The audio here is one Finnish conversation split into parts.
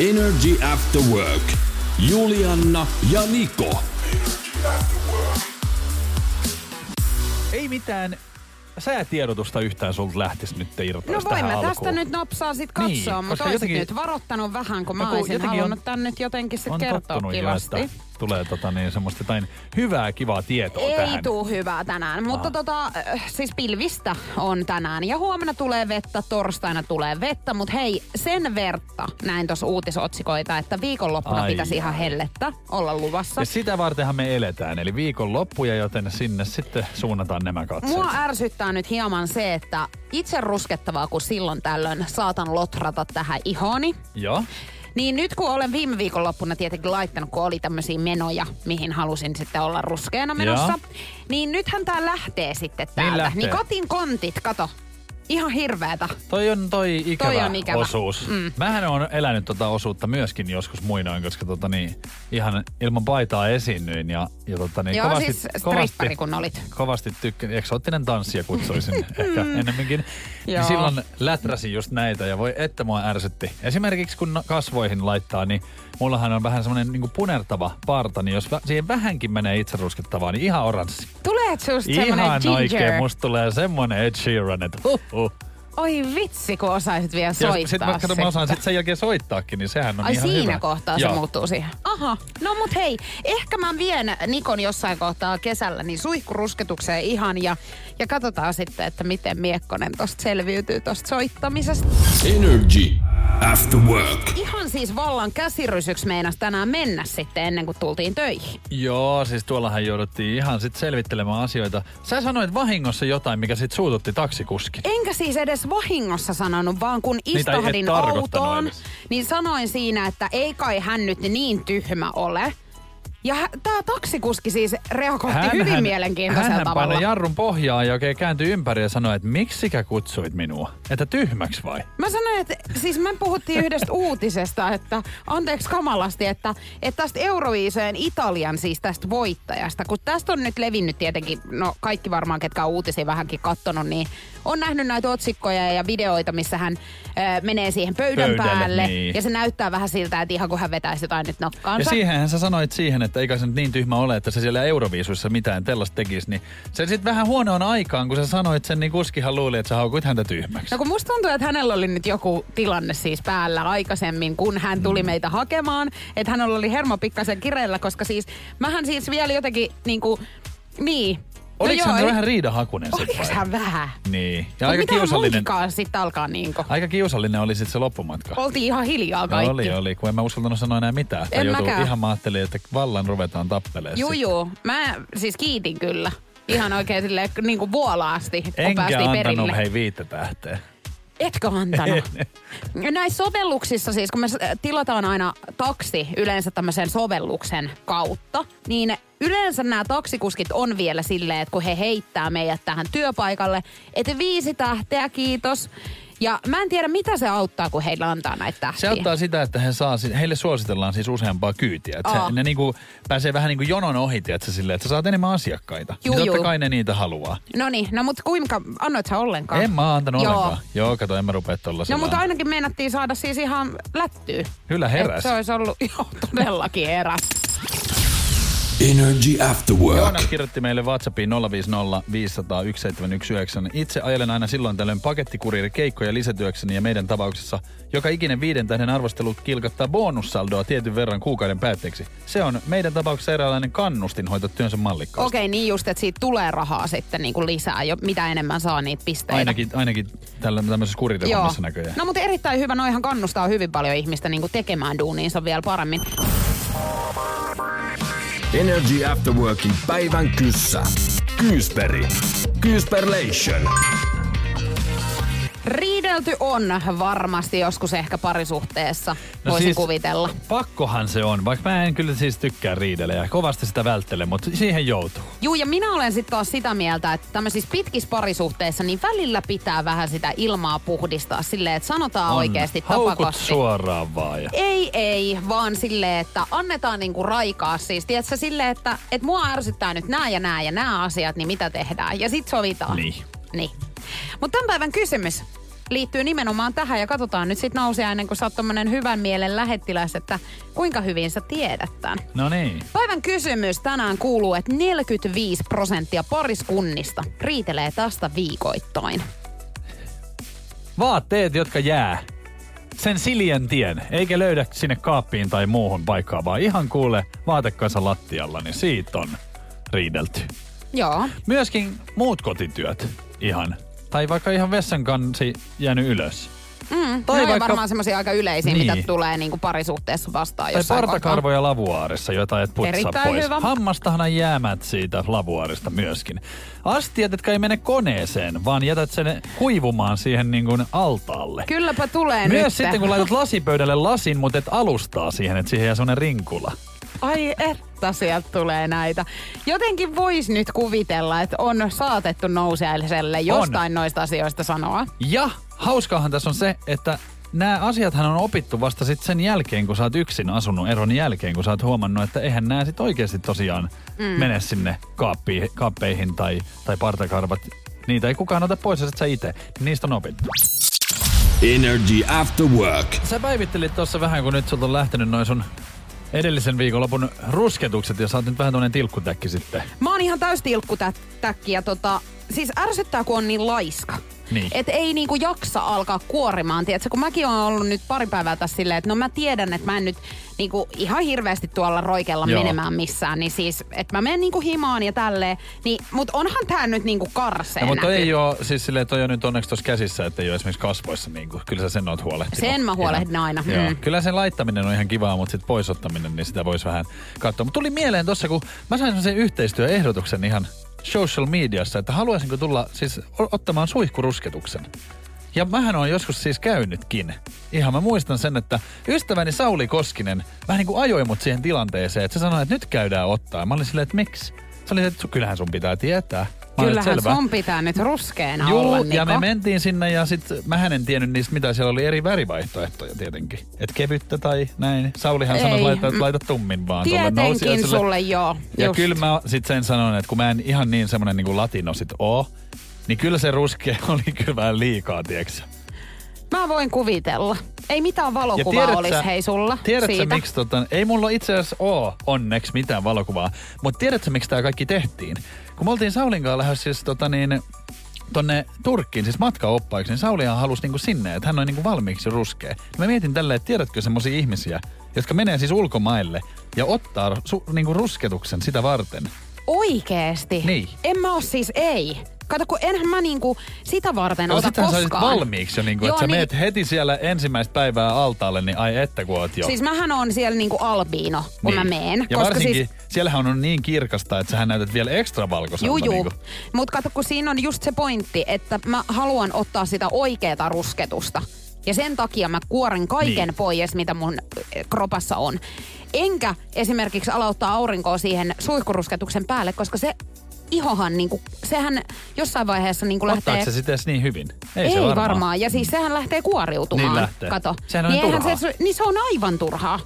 Energy After Work. Julianna ja Niko. Ei mitään säätiedotusta yhtään sulta lähtisi nyt irtoa No tähän voimme alkuun. tästä nyt nopsaa sit katsoa, Niin, mutta koska olisit jotenkin- nyt varoittanut vähän, kun mä No kun olisin halunnut on- tän nyt jotenkin sit kertoa tottunut jo, kivasti. että tulee tota niin, semmoista jotain hyvää, kivaa tietoa Ei tähän. tuu hyvää tänään, mutta Ah. tota, äh, siis pilvistä on tänään ja huomenna tulee vettä, torstaina tulee vettä, mutta hei, sen verta näin tuossa uutisotsikoita, että viikonloppuna Ai pitäisi ihan hellettä olla luvassa. Ja sitä vartenhan me eletään, eli viikon loppuja, joten sinne sitten suunnataan nämä katseet. Mua ärsyttää nyt hieman se, että itse ruskettavaa, kun silloin tällöin saatan lotrata tähän ihoni. Joo. Niin nyt kun olen viime viikonloppuna tietenkin laittanut, kun oli tämmöisiä menoja, mihin halusin sitten olla ruskeana menossa, Joo. niin nythän tää lähtee sitten Niin täältä. lähtee. Niin kotin kontit, kato. Ihan hirveetä. Toi on toi ikävä, Toi on ikävä. osuus. Mm. Mähän on elänyt tota osuutta myöskin joskus muinoin, koska tota niin, ihan ilman paitaa esiinnyin ja, ja tota niin, Joo, kovasti, siis strippari kun olit. kovasti tykkään. Eksoottinen tanssija kutsuisin ehkä ennemminkin. Niin silloin läträsin just näitä ja voi että mua ärsytti. Esimerkiksi kun kasvoihin laittaa, niin mullahan on vähän semmoinen niin punertava parta, niin jos vä- siihen vähänkin menee itse ruskettavaa, niin ihan oranssi. Tulee just semmonen Ihan ginger. oikein, musta tulee semmonen Ed Sheeran, että huh, huh. Oi vitsi, kun osaisit vielä soittaa sit mä, kato, mä osaan sit sen jälkeen soittaakin, niin sehän on Ai ihan siinä hyvä. kohtaa Joo. se muuttuu siihen. Aha, no mut hei, ehkä mä vien Nikon jossain kohtaa kesällä niin suihkurusketukseen ihan ja, ja katsotaan sitten, että miten Miekkonen tosta selviytyy tosta soittamisesta. Energy After Work. Ihan siis vallan käsirysyksi meinas tänään mennä sitten ennen kuin tultiin töihin. Joo, siis tuollahan jouduttiin ihan sit selvittelemään asioita. Sä sanoit vahingossa jotain, mikä sit suututti taksikuskin. Enkä siis edes vahingossa sanonut, vaan kun istahdin autoon, edes. niin sanoin siinä, että ei kai hän nyt niin tyhmä ole. Ja tämä taksikuski siis reagoitti hyvin mielenkiintoisella hän tavalla. painoi jarrun pohjaan ja oikein kääntyi ympäri ja sanoi, että miksikä kutsuit minua? Että tyhmäksi vai? Mä sanoin, että siis me puhuttiin yhdestä uutisesta, että anteeksi kamalasti, että, että tästä Euroviisojen Italian siis tästä voittajasta, kun tästä on nyt levinnyt tietenkin, no kaikki varmaan, ketkä on uutisia vähänkin kattonut, niin on nähnyt näitä otsikkoja ja videoita, missä hän ö, menee siihen pöydän Pöydälle, päälle niin. ja se näyttää vähän siltä, että ihan kun hän vetäisi jotain nyt Ja nokkaansa. siihenhän sä sanoit siihen, että eikä se nyt niin tyhmä ole, että se siellä Euroviisuissa mitään tällaista tekisi, niin se sitten vähän huonoon aikaan, kun sä sanoit sen, niin kuskihan luuli, että sä haukuit häntä tyhmäksi. No kun musta tuntuu, että hänellä oli nyt joku tilanne siis päällä aikaisemmin, kun hän tuli meitä hakemaan. Että hänellä oli hermo pikkasen kireellä, koska siis mähän siis vielä jotenkin niinku, niin. Oliko no hän vähän riidahakunen sit Oliks vai? hän vähän? Niin. Ja Mut aika kiusallinen, sitten alkaa niinku? aika kiusallinen oli sitten se loppumatka. Oltiin ihan hiljaa No kaikki. oli, oli, kun en mä uskaltanut sanoa enää mitään. En joutuu, mäkään. ihan mä ajattelin, että vallan ruvetaan tappelemaan. Juu, juu. Mä siis kiitin kyllä. Ihan oikein silleen niinku vuolaasti, kun Enkä päästiin antanut perille. hei viittä tähteä. Etkö antanut? Näissä sovelluksissa siis, kun me tilataan aina taksi yleensä tämmöisen sovelluksen kautta, niin yleensä nämä taksikuskit on vielä silleen, että kun he heittää meidät tähän työpaikalle, että viisi tähteä, kiitos. Ja mä en tiedä, mitä se auttaa, kun heillä antaa näitä tähtiä. Se auttaa sitä, että he saa, heille suositellaan siis useampaa kyytiä. Että se, ne niinku pääsee vähän niinku jonon ohi, että silleen, että sä saat enemmän asiakkaita. Juu, niin totta kai ne niitä haluaa. No niin, no mutta kuinka, annoit sä ollenkaan? En mä antanut Joo. ollenkaan. Joo, kato, en mä rupea tollasella. No mutta ainakin meinattiin saada siis ihan lättyä. Kyllä heräs. Et se olisi ollut, joo todellakin heräs. Energy After Work. Joonas kirjoitti meille WhatsAppiin 050 500 1719. Itse ajelen aina silloin tällöin pakettikuriiri keikkoja lisätyökseni ja meidän tapauksessa joka ikinen viiden tähden arvostelu kilkattaa bonussaldoa tietyn verran kuukauden päätteeksi. Se on meidän tapauksessa eräänlainen kannustin hoitaa työnsä mallikkaasti. Okei, niin just, että siitä tulee rahaa sitten niin kuin lisää, jo, mitä enemmän saa niitä pisteitä. Ainakin, ainakin tällä, tämmöisessä kurirehommassa näköjään. No mutta erittäin hyvä, noihan kannustaa hyvin paljon ihmistä niin kuin tekemään duuniinsa vielä paremmin. Energy After Workin päivän kyssä. Kyysperi. Kyysperlation. Riidelty on varmasti joskus ehkä parisuhteessa, no voisin siis, kuvitella. Pakkohan se on, vaikka mä en kyllä siis tykkää riidellä ja kovasti sitä välttele, mutta siihen joutuu. Juu, ja minä olen sitten taas sitä mieltä, että tämmöisissä pitkissä parisuhteissa, niin välillä pitää vähän sitä ilmaa puhdistaa silleen, että sanotaan on. oikeasti tapakasti. suoraan vaan. Ja... Ei, ei, vaan silleen, että annetaan niinku raikaa siis. Tiedätkö, silleen, että, että mua ärsyttää nyt nämä ja nämä ja nämä asiat, niin mitä tehdään? Ja sit sovitaan. Niin. Niin. Mutta tämän päivän kysymys liittyy nimenomaan tähän ja katsotaan nyt sitten nousee ennen kuin sä oot hyvän mielen lähettiläs, että kuinka hyvin sä tiedät tämän. No niin. Päivän kysymys tänään kuuluu, että 45 prosenttia pariskunnista riitelee tästä viikoittain. Vaatteet, jotka jää sen siljen tien, eikä löydä sinne kaappiin tai muuhun paikkaan, vaan ihan kuule vaatekasa lattialla, niin siitä on riidelty. Joo. Myöskin muut kotityöt ihan. Tai vaikka ihan vessankansi jäänyt ylös. Mm, tai vaikka... on varmaan semmoisia aika yleisiä, niin. mitä tulee niin kuin parisuhteessa vastaan Tai partakarvoja lavuaarissa, jota et putsaa Erittäin pois. Hyvä. Hammastahan jäämät siitä lavuaarista myöskin. Astiat, jotka ei mene koneeseen, vaan jätät sen kuivumaan siihen niin kuin altaalle. Kylläpä tulee Myös nyt. sitten, kun laitat lasipöydälle lasin, mutta et alustaa siihen, että siihen jää semmoinen rinkula. Ai että sieltä tulee näitä. Jotenkin voisi nyt kuvitella, että on saatettu nousiaiselle jostain on. noista asioista sanoa. Ja hauskaahan tässä on se, että nämä asiathan on opittu vasta sitten sen jälkeen, kun sä oot yksin asunut eron jälkeen, kun sä oot huomannut, että eihän nämä sitten oikeasti tosiaan mm. mene sinne kaappi, kaappeihin tai, tai partakarvat. Niitä ei kukaan ota pois, että sä itse. Niistä on opittu. Energy After Work. Sä päivittelit tuossa vähän, kun nyt sulta on lähtenyt noin sun edellisen viikonlopun rusketukset ja sä oot nyt vähän tuonen tilkkutäkki sitten. Mä oon ihan täys tilkkutäkki ja tota, siis ärsyttää kun on niin laiska. Niin. Että ei niinku jaksa alkaa kuorimaan. Tiedätkö, kun mäkin oon ollut nyt pari päivää tässä silleen, että no mä tiedän, että mä en nyt niinku ihan hirveästi tuolla roikella Joo. menemään missään. Niin siis, että mä menen niinku himaan ja tälleen. Niin, mutta onhan tää nyt niinku karseen no, mutta ei oo, siis silleen, toi on nyt onneksi tuossa käsissä, että ei ole esimerkiksi kasvoissa niinku. Kyllä sä sen oot huolehtinut. Sen mä huolehdin ihan. aina. Joo. Mm. Kyllä sen laittaminen on ihan kivaa, mutta sitten poisottaminen, niin sitä voisi vähän katsoa. Mutta tuli mieleen tossa, kun mä sain sen yhteistyöehdotuksen ihan social mediassa, että haluaisinko tulla siis ottamaan suihkurusketuksen. Ja mähän on joskus siis käynytkin. Ihan mä muistan sen, että ystäväni Sauli Koskinen vähän niin kuin ajoi mut siihen tilanteeseen, että se sanoi, että nyt käydään ottaa. Mä olin silleen, että miksi? Se oli, että kyllähän sun pitää tietää. Kyllähän sun pitää nyt ruskeena Juu, olla, Niko. ja me mentiin sinne ja sit mä en tiennyt niistä, mitä siellä oli eri värivaihtoehtoja tietenkin. Et kevyttä tai näin. Saulihan Ei. sanoi, että laita, laita tummin vaan. Tietenkin sulle joo. Ja just. kyllä mä sit sen sanon, että kun mä en ihan niin semmonen niin kuin latino sit oo, niin kyllä se ruskea oli kyllä vähän liikaa, tieksä. Mä voin kuvitella. Ei mitään valokuvaa olisi hei sulla Tiedätkö siitä? miksi tota, ei mulla itse asiassa oo onneksi mitään valokuvaa, mutta tiedätkö miksi tämä kaikki tehtiin? Kun me oltiin Saulin kanssa lähes siis tota niin, tonne Turkkiin, siis matkaoppaiksi, niin Saulihan halusi niinku sinne, että hän on niinku valmiiksi ruskea. Mä mietin tälleen, että tiedätkö semmoisia ihmisiä, jotka menee siis ulkomaille ja ottaa su, niinku rusketuksen sitä varten. Oikeesti? Niin. En mä oo siis ei. Kato, kun enhän mä niinku sitä varten no, ota koskaan. sä valmiiksi jo, niinku, että sä niin... meet heti siellä ensimmäistä päivää altaalle, niin ai että kun oot jo. Siis mähän on siellä niinku albiino, kun niin. mä meen. Ja koska varsinkin, siis... siellähän on niin kirkasta, että sähän näytät vielä ekstra valkoiselta. Juu, juu. Niinku. Mutta kato, kun siinä on just se pointti, että mä haluan ottaa sitä oikeaa rusketusta. Ja sen takia mä kuoren kaiken niin. pois, mitä mun eh, kropassa on. Enkä esimerkiksi aloittaa aurinkoa siihen suihkurusketuksen päälle, koska se ihohan, niinku, sehän jossain vaiheessa niinku lähtee... Ottaako se sitä edes niin hyvin? Ei, Ei se varmaan. varmaan. Ja siis sehän lähtee kuoriutumaan. Niin lähtee. Kato. Sehän on niin, turhaa. se, niin se on aivan turhaa.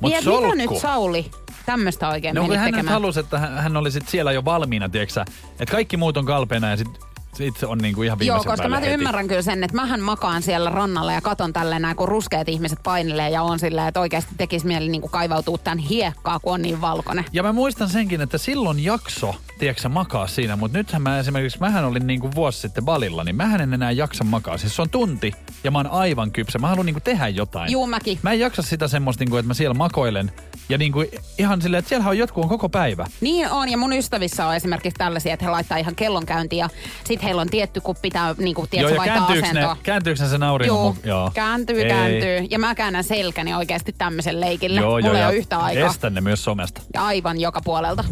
Mut niin, mitä nyt Sauli tämmöistä oikein no, meni hän tekemään? halusi, että hän, hän oli sit siellä jo valmiina, tiedätkö Että kaikki muut on kalpeena ja sitten itse on niinku ihan Joo, koska mä heti. ymmärrän kyllä sen, että mähän makaan siellä rannalla ja katon tälleen näin, kun ruskeat ihmiset painelee ja on silleen, että oikeasti tekisi mieli niinku kaivautua tämän hiekkaa, kun on niin valkoinen. Ja mä muistan senkin, että silloin jakso, tiedätkö makaa siinä, mutta nythän mä esimerkiksi, mähän olin niinku vuosi sitten balilla, niin mähän en enää jaksa makaa. Siis se on tunti ja mä oon aivan kypsä. Mä haluan niinku tehdä jotain. Juu, mäkin. Mä en jaksa sitä semmoista, niinku, että mä siellä makoilen ja niinku ihan silleen, että siellä on jotkut on koko päivä. Niin on, ja mun ystävissä on esimerkiksi tällaisia, että he laittaa ihan kellonkäyntiä ja sit heillä on tietty, kun pitää niinku, tiedätkö, Joo, vaihtaa kääntyykö asentoa. Ne, kääntyykö ne sen auringon? Joo, mu- joo. kääntyy, Ei. kääntyy. Ja mä käännän selkäni oikeasti tämmöisen leikille. Joo, Mulla joo, ei ole yhtä aikaa. Estän ne myös somesta. Ja aivan joka puolelta.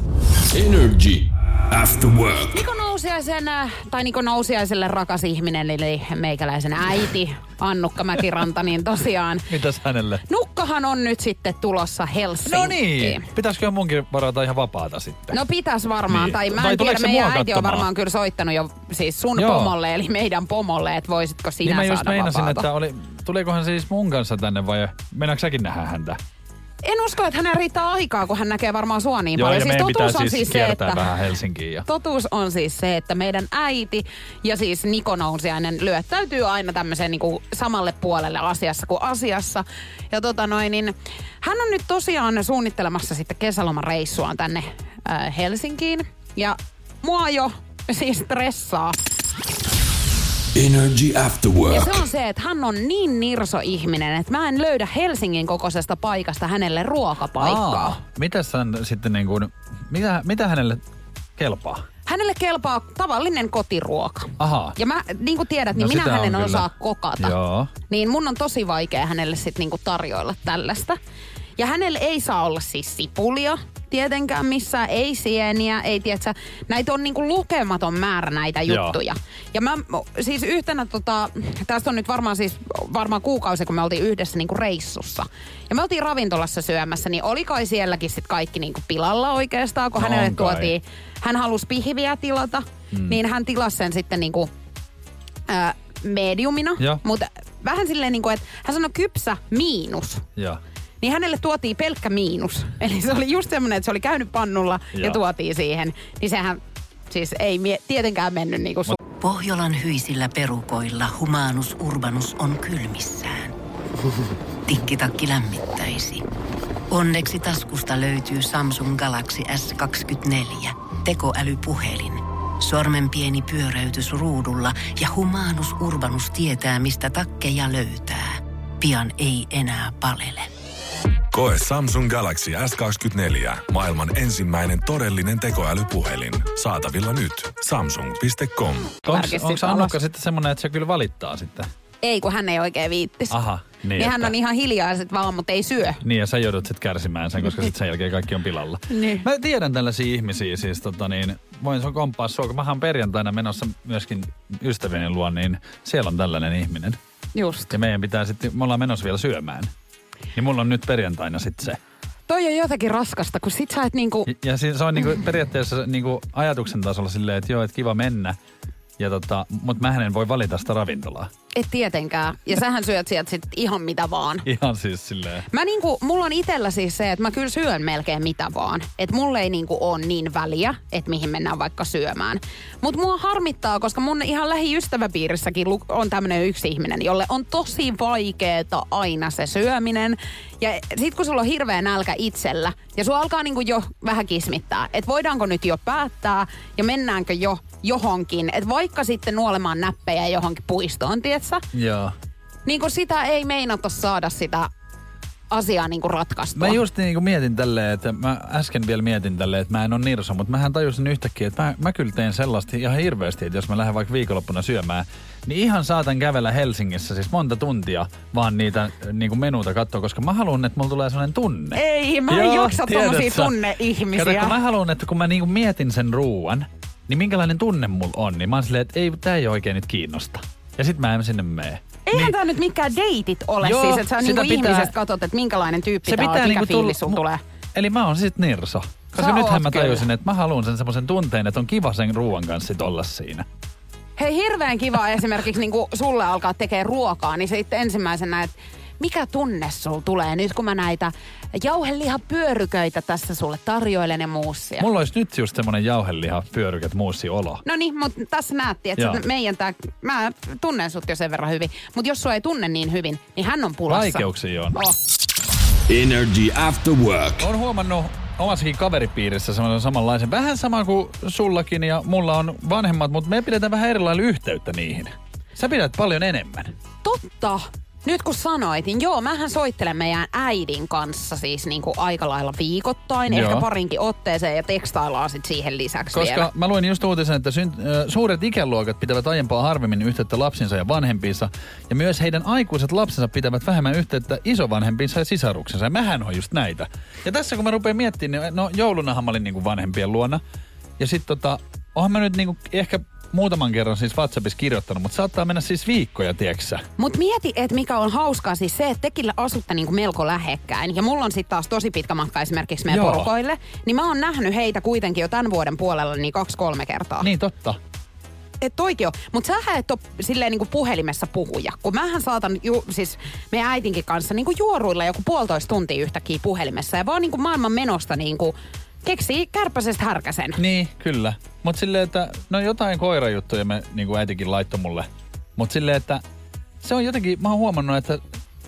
Energy After Work. Niko nousiaisen, äh, tai niin nousiaiselle rakas ihminen, eli meikäläisen äiti, Annukka Mäkiranta, niin tosiaan Mitäs hänelle? Nukkahan on nyt sitten tulossa Helsinkiin. No niin, pitäisikö munkin varata ihan vapaata sitten? No pitäis varmaan, Niin. tai mä en tiedä, tuleeko se meidän äiti on varmaan kyllä soittanut jo siis sun Joo. pomolle, eli meidän pomolle, että voisitko sinä niin mä just saada meinasin, vapaata. että oli, tuleekohan siis mun kanssa tänne vai mennäänkö säkin nähdä häntä? En usko, että hänen riittää aikaa, kun hän näkee varmaan sua niin Joo, paljon. Siis totuus on siis, siis se, että... vähän Helsinkiin. Ja... Totuus on siis se, että meidän äiti ja siis Niko Nousiainen lyöttäytyy aina tämmöiseen niin samalle puolelle asiassa kuin asiassa. Ja tota noin, niin hän on nyt tosiaan suunnittelemassa sitten kesälomareissuaan tänne äh, Helsinkiin. Ja mua jo siis stressaa. Energy After Ja Work. se on se, että hän on niin nirso ihminen, että mä en löydä Helsingin kokoisesta paikasta hänelle ruokapaikkaa. Aa, mitäs hän sitten niin kuin, mitä, mitä hänelle kelpaa? Hänelle kelpaa tavallinen kotiruoka. Ahaa. Ja mä, niin kuin tiedät, niin No minä hänen kyllä. osaa kokata. Joo. Niin mun on tosi vaikea hänelle sitten niinku tarjoilla tällaista. Ja hänelle ei saa olla siis sipulia tietenkään missään, ei sieniä, ei tiedätkö, näitä on niinku lukematon määrä näitä Joo. juttuja. Ja mä siis yhtenä tota, tästä on nyt varmaan siis varmaan kuukausi, kun me oltiin yhdessä niinku reissussa. Ja me oltiin ravintolassa syömässä, niin oli kai sielläkin sit kaikki niinku pilalla oikeastaan, kun No hänelle tuotiin, hän halusi pihviä tilata, mm. niin hän tilasi sen sitten niinku ää, mediumina, Joo. mutta vähän silleen niin kuin, että hän sanoi kypsä miinus. Joo. Niin hänelle tuotiin pelkkä miinus. Eli se oli just semmoinen, että se oli käynyt pannulla ja Joo. tuotiin siihen. Niin sehän siis ei mie- tietenkään mennyt niin kuin su- Pohjolan hyisillä perukoilla humanus urbanus on kylmissään. Tikkitakki lämmittäisi. Onneksi taskusta löytyy Samsung Galaxy S24. Tekoälypuhelin. Sormen pieni pyöräytys ruudulla ja humanus urbanus tietää, mistä takkeja löytää. Pian ei enää palele. Koe Samsung Galaxy S24. Maailman ensimmäinen todellinen tekoälypuhelin. Saatavilla nyt. Samsung.com. Onko. Annukka sitten semmoinen, että se kyllä valittaa sitten? Ei, kun hän ei oikein viittis. Aha, niin, niin hän on ihan hiljaiset vaan, mutta ei syö. Niin, ja sä joudut sitten kärsimään sen, koska sitten sen jälkeen kaikki on pilalla. Niin. Mä tiedän tällaisia ihmisiä siis, tota niin, voin sun komppaa sua, kun mähän oon perjantaina menossa myöskin ystävieni luo, niin siellä on tällainen ihminen. Just. Ja meidän pitää sitten, me ollaan menossa vielä syömään. Niin mulla on nyt perjantaina sitten se. Toi on jotenkin raskasta, kun sit sä et niinku... Ja, ja siis se on niinku periaatteessa niinku ajatuksen tasolla silleen, että joo, että kiva mennä. Ja tota, mutta mä en voi valita sitä ravintolaa. Et tietenkään. Ja sähän syöt sieltä sit ihan mitä vaan. Ihan siis silleen. Mä niinku, mulla on itellä siis se, että mä kyllä syön melkein mitä vaan. Että mulle ei niinku ole niin väliä, että mihin mennään vaikka syömään. Mutta mua harmittaa, koska mun ihan lähiystäväpiirissäkin on tämmönen yksi ihminen, jolle on tosi vaikeeta aina se syöminen. Ja sit kun sulla on hirveä nälkä itsellä ja sua alkaa niinku jo vähän kismittää, että voidaanko nyt jo päättää ja mennäänkö jo johonkin. Että vaikka sitten nuolemaan näppejä johonkin puistoon, tietsä? Joo. niin kuin sitä ei meinata saada sitä asiaa niin kuin ratkaistua. Mä just niin kuin mietin tälleen, että mä äsken vielä mietin tälleen, että mä en ole nirso, mutta mähän tajusin yhtäkkiä, että mä, mä kyllä teen sellaista ihan hirveästi, että jos mä lähden vaikka viikonloppuna syömään, niin ihan saatan kävellä Helsingissä siis monta tuntia vaan niitä niin kuin menuta katsoa, koska mä haluan, että mulla tulee sellainen tunne. Ei, mä en jaksa tommosia tunneihmisiä. Kato, kun mä haluan, että kun mä niinku mietin sen ruuan, niin minkälainen tunne mulla on, niin mä oon silleen, että ei, tää ei oikein nyt kiinnosta. Ja sit mä en sinne mene. Eihän Niin- tää nyt mikään deitit ole Joo, siis, että sä niinku pitää- ihmisestä katsot, että minkälainen tyyppi se tää on, mikä niinku fiilis tulla- sun mu- tulee. Eli mä oon sit nirso. Koska Sä nythän mä tajusin, kyllä. että mä haluan sen semmoisen tunteen, että on kiva sen ruoan kanssa sit olla siinä. Hei, hirveän kiva esimerkiksi niinku sulle alkaa tekee ruokaa, niin sitten ensimmäisenä, että mikä tunne sul tulee nyt, kun mä näitä jauhelihapyöryköitä tässä sulle tarjoilen ja muussia. Mulla olisi nyt just semmonen jauheliha pyörykät muussi olo. No niin, mutta tässä näettiin, että meidän tää, mä tunnen sut jo sen verran hyvin. Mutta jos sua ei tunne niin hyvin, niin hän on pulassa. Vaikeuksia on. Oh. Energy After Work. Olen huomannut omassakin kaveripiirissä semmoisen samanlaisen. Vähän sama kuin sullakin ja mulla on vanhemmat, mutta me pidetään vähän erilailla yhteyttä niihin. Sä pidät paljon enemmän. Totta. Nyt kun sanoit, niin joo, mähän soittelen meidän äidin kanssa siis niin kuin aika lailla viikoittain, Joo. ehkä parinkin otteeseen ja tekstaillaan sit siihen lisäksi Koska vielä. mä luin just uutisen, että synt- suuret ikäluokat pitävät aiempaa harvemmin yhteyttä lapsinsa ja vanhempiinsa. Ja myös heidän aikuiset lapsensa pitävät vähemmän yhteyttä isovanhempiinsa ja sisaruksensa. Ja mähän on just näitä. Ja tässä kun mä rupean miettimään, niin no joulunahan mä olin niinku vanhempien luona. Ja sitten tota, oonhan mä nyt niinku ehkä muutaman kerran siis WhatsAppissa kirjoittanut, mutta saattaa mennä siis viikkoja, tieksä. Mut mieti, että mikä on hauskaa siis se, että tekin asutte niinku melko lähekkäin. Ja mulla on sitten taas tosi pitkä matka esimerkiksi meidän Joo. porukoille. Niin mä oon nähnyt heitä kuitenkin jo tämän vuoden puolella niin kaksi-kolme kertaa. Niin totta. Et toikin on. Mutta sähän et ole silleen niinku puhelimessa puhuja. Kun mähän saatan ju, siis meidän äitinkin kanssa niinku juoruilla joku puolitoista tuntia yhtäkkiä puhelimessa. Ja vaan niinku maailman menosta niinku keksii kärpäsestä härkäsen. Niin, kyllä. Mutta silleen, että no jotain koirajuttuja me niin kuin äitikin laittoi mulle. Mutta silleen, että se on jotenkin, mä oon huomannut, että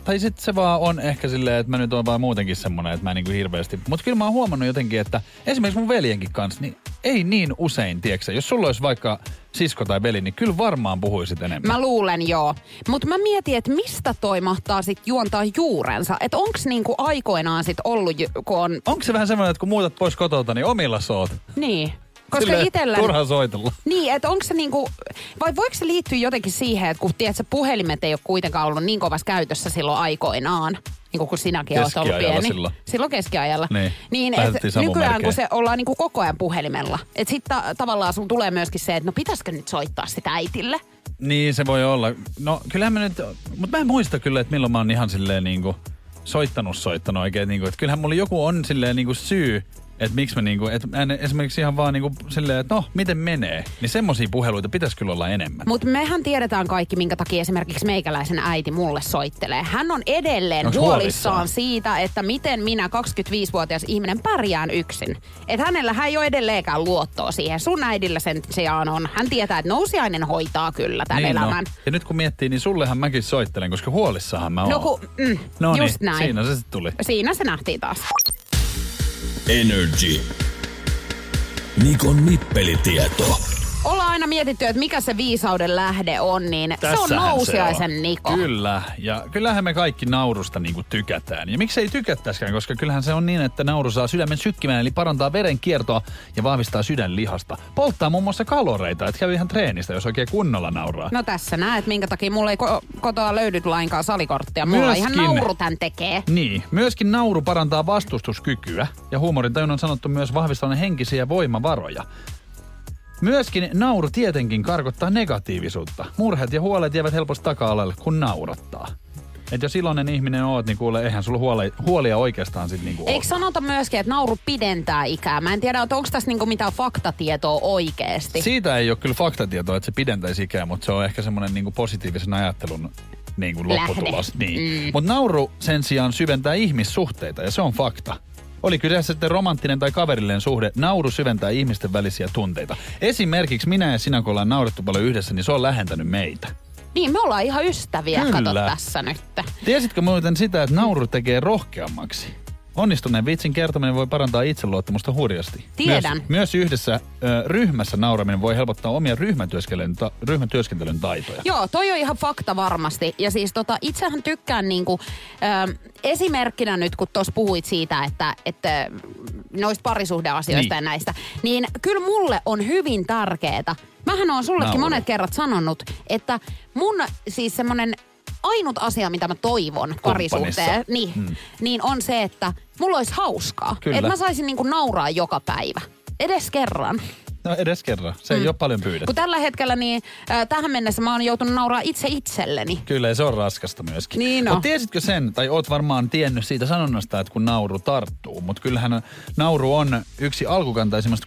tai sitten se vaan on ehkä silleen, että mä nyt oon vaan muutenkin semmonen, että mä en niinku hirveästi. Mutta kyllä mä oon huomannut jotenkin, että esimerkiksi mun veljenkin kanssa, niin ei niin usein, tiedätkö Jos sulla olisi vaikka sisko tai veli, niin kyllä varmaan puhuisit enemmän. Mä luulen joo. Mutta mä mietin, että mistä toi mahtaa sit juontaa juurensa. Että onks niinku aikoinaan sit ollut, kun on... Onko se vähän semmoinen, että kun muutat pois kotolta, niin omilla soot? Niin. Koska Silleen itellä... Turha soitella. Niin, että onko se niinku, vai voiko se liittyä jotenkin siihen, että kun tiedät, puhelimet ei ole kuitenkaan ollut niin kovassa käytössä silloin aikoinaan, niin kuin kun sinäkin olet ollut pieni. silloin. Silloin keskiajalla. Niin. niin et nykyään kun se ollaan niinku koko ajan puhelimella, että sitten ta- tavallaan sun tulee myöskin se, että no pitäisikö nyt soittaa sitä äitille. Niin, se voi olla. No, kyllähän mä nyt, mutta mä en muista kyllä, että milloin mä oon ihan silleen niinku soittanut soittanut oikein. Niinku, että kyllähän mulla joku on silleen niinku syy, että miksi mä niinku, en esimerkiksi ihan vaan niinku silleen, että no, miten menee. Niin semmosia puheluita pitäisi kyllä olla enemmän. Mutta mehän tiedetään kaikki, minkä takia esimerkiksi meikäläisen äiti mulle soittelee. Hän on edelleen Onks huolissaan huolissaan? siitä, että miten minä 25-vuotias ihminen pärjään yksin. Että hänellä hän ei ole edelleenkään luottoa siihen. Sun äidillä sen sijaan on. Hän tietää, että nousiainen hoitaa kyllä tämän niin, elämän. No. Ja nyt kun miettii, niin sullehan mäkin soittelen, koska huolissahan mä oon. No, kun, mm, no just niin, näin. siinä se sitten tuli. Siinä se nähtiin taas. Energy. Nikon nippelitieto. Aina mietitty, että mikä se viisauden lähde on, niin se on Tässähän nousiaisen on. Niko. Kyllä, ja kyllähän me kaikki naurusta niinku tykätään. Ja miksei tykättäisikään, koska kyllähän se on niin, että nauru saa sydämen sykkimään, eli parantaa verenkiertoa ja vahvistaa sydänlihasta. Polttaa muun muassa kaloreita, että käy ihan treenistä, jos oikein kunnolla nauraa. No tässä näet, minkä takia mulla ei ko- kotoa löydy lainkaan salikorttia. Mulla Myöskin. ihan nauru tän tekee. Niin, myöskin nauru parantaa vastustuskykyä ja huumorintajun on sanottu myös vahvistavan henkisiä voimavaroja. Myöskin nauru tietenkin karkottaa negatiivisuutta. Murheet ja huolet jäävät helposti taka-alalle, kun naurattaa. Et jos iloinen ihminen oot, niin kuule, eihän sulla huole, huolia oikeastaan sit niinku Eikö sanota myöskin, että nauru pidentää ikää? Mä en tiedä, että onko tässä niinku mitään faktatietoa oikeesti. Siitä ei ole kyllä faktatietoa, että se pidentäisi ikää, mutta se on ehkä semmoinen niinku positiivisen ajattelun niinku Lähde. lopputulos. Niin. Mm. Mutta nauru sen sijaan syventää ihmissuhteita ja se on fakta. Oli kyseessä sitten romanttinen tai kaverillinen suhde, nauru syventää ihmisten välisiä tunteita. Esimerkiksi minä ja sinä, kun ollaan naurettu paljon yhdessä, niin se on lähentänyt meitä. Niin, me ollaan ihan ystäviä, Kyllä. kato tässä nyt. Tiesitkö muuten sitä, että nauru tekee rohkeammaksi? Onnistuneen vitsin kertominen voi parantaa itseluottamusta hurjasti. Tiedän. Myös, myös yhdessä ö, ryhmässä nauraminen voi helpottaa omia ryhmätyöskentelyn, ta, ryhmätyöskentelyn taitoja. Joo, toi on ihan fakta varmasti. Ja siis tota, itsehän tykkään niinku, ö, esimerkkinä nyt, kun tuossa puhuit siitä, että, että noista parisuhdeasioista Niin. ja näistä, niin kyllä mulle on hyvin tärkeetä. Mähän on sullekin Nauru. monet kerrat sanonut, että mun siis semmonen ainut asia, mitä mä toivon parisuhteen, niin, Mm. niin on se, että mulla olisi hauskaa. Että mä saisin niinku nauraa joka päivä. Edes kerran. No edes kerran. Se ei ole paljon pyydetty. Kun tällä hetkellä niin äh, tähän mennessä mä oon joutunut nauraa itse itselleni. Kyllä, ja se on raskasta myöskin. Niin. Mutta tiesitkö sen, tai oot varmaan tiennyt siitä sanonnasta, että kun nauru tarttuu, mutta kyllähän nauru on yksi alkukantaisimmasta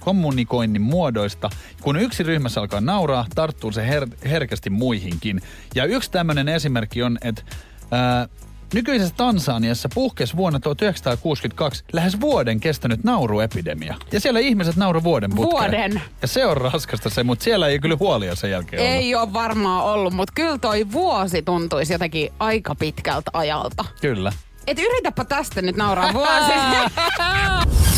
kommunikoinnin, muodoista. Kun yksi ryhmässä alkaa nauraa, tarttuu se her- herkästi muihinkin. Ja yksi tämmöinen esimerkki on, että ää, Nykyisessä Tansaniassa puhkesi vuonna 1962 lähes vuoden kestänyt nauruepidemia. Ja siellä ihmiset nauru vuoden putkeen. Vuoden? Ja se on raskasta se, mutta siellä ei kyllä huolia sen jälkeen ollut. Ei ole varmaan ollut, mutta kyllä toi vuosi tuntuisi jotenkin aika pitkältä ajalta. Kyllä. Et yritäpä tästä nyt nauraa vuosi.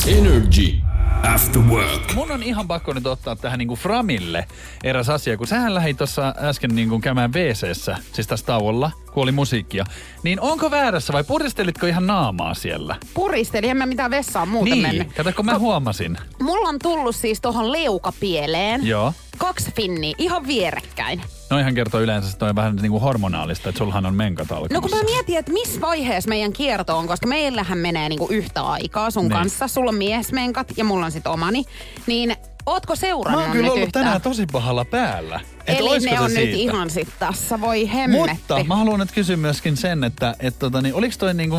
Energy. After work. Mun on ihan pakko nyt ottaa tähän niinku Framille eräs asia, kun sähän lähdit tuossa äsken niinku käymään wc siis tässä tauolla, kun oli musiikkia. Niin onko väärässä vai puristelitko ihan naamaa siellä? Puristelin, en mä mitään vessaa muuten niin, mennyt. kato kun mä huomasin. Mulla on tullut siis tohon leukapieleen Joo. kaksi finniä ihan vierekkäin. Noihan kertoo yleensä, että on vähän niinku hormonaalista, että sulhan on menkat alkamassa. No kun mä mietin, että missä vaiheessa meidän kierto on, koska meillähän menee niinku yhtä aikaa sun Niin. kanssa. Sulla on miesmenkat ja mulla on sit omani. Niin Ootko Mä seurannut oon kyllä ollut yhtään? tänään tosi pahalla päällä. Et Eli ne on siitä? nyt ihan sit tässä, voi hemmetti. Mutta mä haluan nyt kysyä myöskin sen, että et, tota, niin, oliko toi niinku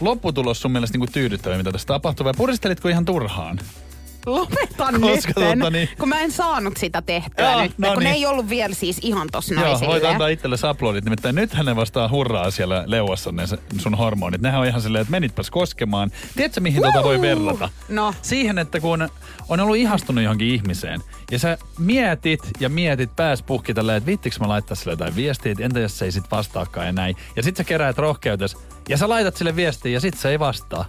lopputulos sun mielestä niinku tyydyttävä, mitä tässä tapahtui, vai puristelitko ihan turhaan? Lopeta Koska nytten, tota niin- kun mä en saanut sitä tehtyä Joo, nyt, no kun ne niin. ei ollut vielä siis ihan tossa Joo, voit antaa itselle aplodit. Nimittäin nythän ne vastaa hurraa siellä leuassa ne sun hormonit. Nehän on ihan silleen, että menitpäs koskemaan. Tiedätkö, mihin tota voi verrata? No. Siihen, että kun on ollut ihastunut johonkin ihmiseen, ja sä mietit ja mietit pääs puhki tälleen, että viittikö mä laittaa sille jotain viestiä, että entä jos se ei sit vastaakaan ja näin. Ja sit sä keräät rohkeutes, ja sä laitat sille viestiä, ja sit se ei vastaa.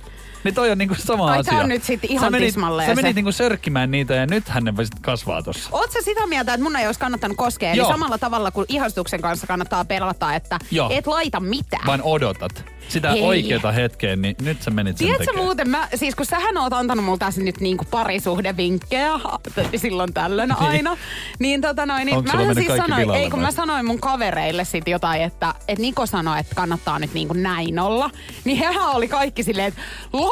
Niin toi on niinku sama Ai, asia. on nyt sit ihan sä menit, tismalleen sä se. menit niinku sörkkimään niitä, ja nythän ne sit kasvaa tossa. Oot sä sitä mieltä, että mun ei olisi kannattanut koskea? Eli Joo. samalla tavalla kuin ihastuksen kanssa kannattaa pelata, että Joo. et laita mitään. Vaan odotat sitä Hei. oikeata hetkeä, niin nyt sä menit sen Tiedätkö muuten, mä, siis kun sähän oot antanut mulle tässä nyt niinku parisuhdevinkkejä silloin tällöin aina, niin tota noin, niin mä siis sanoin, ei kun vai? mä sanoin mun kavereille sit jotain, että, että Niko sanoi, että kannattaa nyt niinku näin olla, niin hehän oli kaikki silleen, että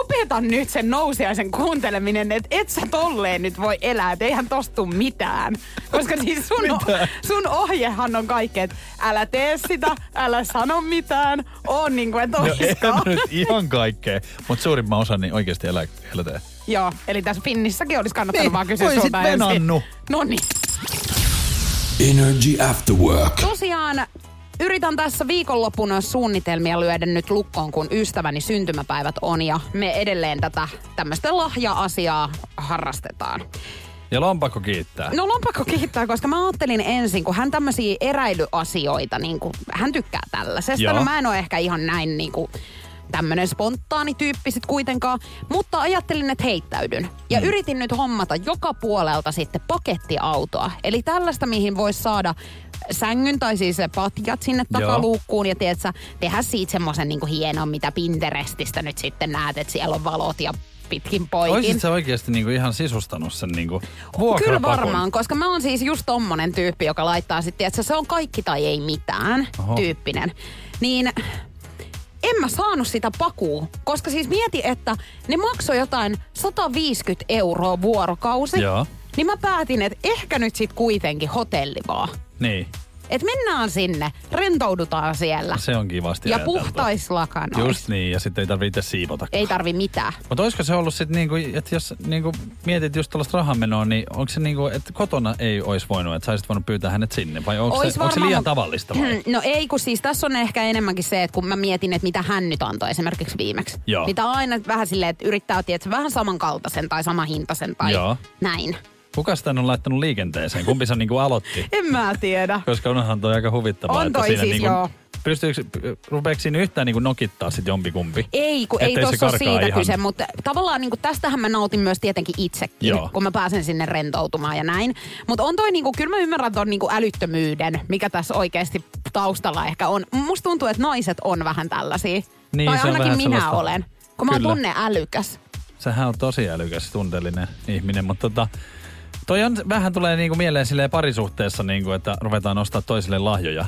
lopeta nyt sen nousiaisen kuunteleminen, että et sä tolleen nyt voi elää, että eihän tostu mitään. Koska siis sun, Mitä? sun ohjehan on kaikki, että älä tee sitä, älä sano mitään, on niinku, että No nyt ihan kaikkea, mutta suurimman osan niin oikeasti elä, elää. Joo, eli tässä Finnissäkin olisi kannattanut Niin, vaan kysyä sulta ensin. No niin. Energy After Work. Tosiaan yritän tässä viikonloppuna suunnitelmia lyödä nyt lukkoon, kun ystäväni syntymäpäivät on ja me edelleen tätä tämmöistä lahja-asiaa harrastetaan. Ja lompakko kiittää. No lompakko kiittää, koska mä ajattelin ensin, kun hän tämmöisiä eräilyasioita, niin kuin, hän tykkää tällaisesta. Joo. No mä en ole ehkä ihan näin niin kuin, tämmönen spontaani tyyppi sit kuitenkaan, mutta ajattelin, että heittäydyn. Ja Mm. yritin nyt hommata joka puolelta sitten pakettiautoa. Eli tällaista, mihin voisi saada sängyn tai siis patjat sinne Joo. takaluukkuun ja tiedätkö, tehdä siitä semmoisen niin hienon, mitä Pinterestistä nyt sitten näet, että siellä on valot ja pitkin poikin. Oisit sä oikeasti niinku ihan sisustanut sen niinku Kyllä varmaan, koska mä oon siis just tommonen tyyppi, joka laittaa sitten, että se on kaikki tai ei mitään Oho. tyyppinen. Niin en mä saanut sitä pakuu, koska siis mieti, että ne maksoi jotain 150 euroa vuorokausi. Joo. Niin mä päätin, että ehkä nyt sit kuitenkin hotelli vaan. Niin, Et mennään sinne, rentoudutaan siellä. se on kivasti ja ajateltu. puhtais lakanois. Just niin, ja sitten ei tarvitse siivota. Ei tarvi mitään. Mutta olisiko se ollut sitten niinku, että jos niinku mietit just tällaista rahanmenoa, niin onko se niinku, että kotona ei olisi voinut, että sä olisit voinut pyytää hänet sinne? Vai onko se, onko se varmaan- liian tavallista vai? No ei, kun siis tässä on ehkä enemmänkin se, että kun mä mietin, että mitä hän nyt antoi esimerkiksi viimeksi. Joo. Niin on aina vähän silleen, että yrittää tietää vähän samankaltaisen tai samanhintaisen tai Joo. näin. Kuka sitä on laittanut liikenteeseen? Kumpi se niinku aloitti? En mä tiedä. Koska onhan toi aika huvittavaa, On että toi siinä siis, niinku, joo. pystyykö, rupeeko siinä yhtään niinku nokittaa sit jompikumpi? Ei, kun ei Ettei tossa ole siitä ihan. kyse, mutta tavallaan niin tästähän mä nautin myös tietenkin itsekin, Joo. kun mä pääsen sinne rentoutumaan ja näin. Mutta on toi, niinku, kyllä mä ymmärrän ton niinku älyttömyyden, mikä tässä oikeasti taustalla ehkä on. Musta tuntuu, että naiset on vähän tällaisia. Niin, tai ainakin minä sellaista- olen. Kun mä oon tunne älykäs. Sähän on tosi älykäs, tunteellinen ihminen, mutta tota, toi on, vähän tulee niinku mieleen silleen parisuhteessa, niinku, että ruvetaan ostaa toisille lahjoja.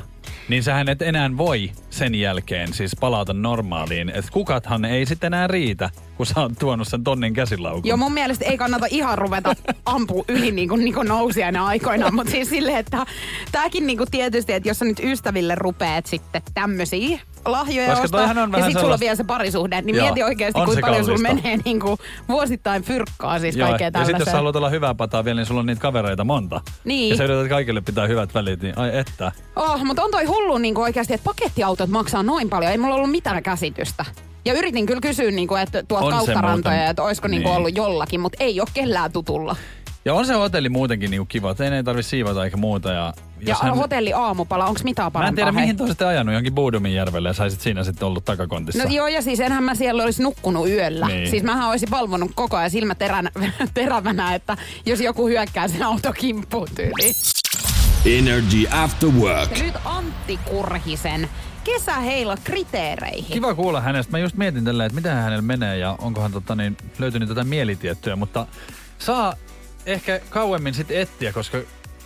Niin sähän et enää voi sen jälkeen siis palata normaaliin. Että kukathan ei sitten enää riitä, kun sä oot tuonut sen tonnin käsilaukun. Joo, mun mielestä ei kannata ihan ruveta ampua yli niin kuin Niko Nousiainen aikoinaan, mutta siis silleen, että tääkin niin kuin tietysti, että jos sä nyt ystäville rupeat sitten tämmöisiä lahjoja Koska ostaa, on ja sit sulla on vielä se parisuhde, niin Joo, mieti oikeasti, kuinka paljon sulla menee niin kuin vuosittain fyrkkaa siis Joo, kaikkea ja sitten jos sä haluat olla hyvää pataa vielä, niin sulla on niitä kavereita monta. Niin. Ja sä yrität kaikille pitää hyvät välit, niin ai että. Oh, mutta on toi hullu niin oikeasti, että pakettiautot maksaa noin paljon. Ei mulla ollut mitään käsitystä. Ja yritin kyllä kysyä, niin kuin, että tuolta kauttarantoja, että olisiko niin. Niin. ollut jollakin, mutta ei ole kellään tutulla. Ja on se hotelli muutenkin niinku kiva, että ei, ei tarvi siivota eikä muuta. Ja, Ja jos hotelli aamupala, onko mitään Mä en parempaa? tiedä, hei? mihin te olisitte ajanut johonkin Boudumin järvelle ja saisit siinä sitten ollut takakontissa. No joo, ja siis enhän mä siellä olisi nukkunut yöllä. Niin. Siis mähän olisin valvonut koko ajan silmät terän, terävänä, että jos joku hyökkää sen auto kimppuun tyyliin. Energy After Work. Ja nyt Antti Kurhisen kesäheila kriteereihin. Kiva kuulla hänestä. Mä just mietin tällä, että mitä hänellä menee ja onkohan tota, niin, löytynyt tätä mielitiettyä, mutta saa ehkä kauemmin sitten etsiä, koska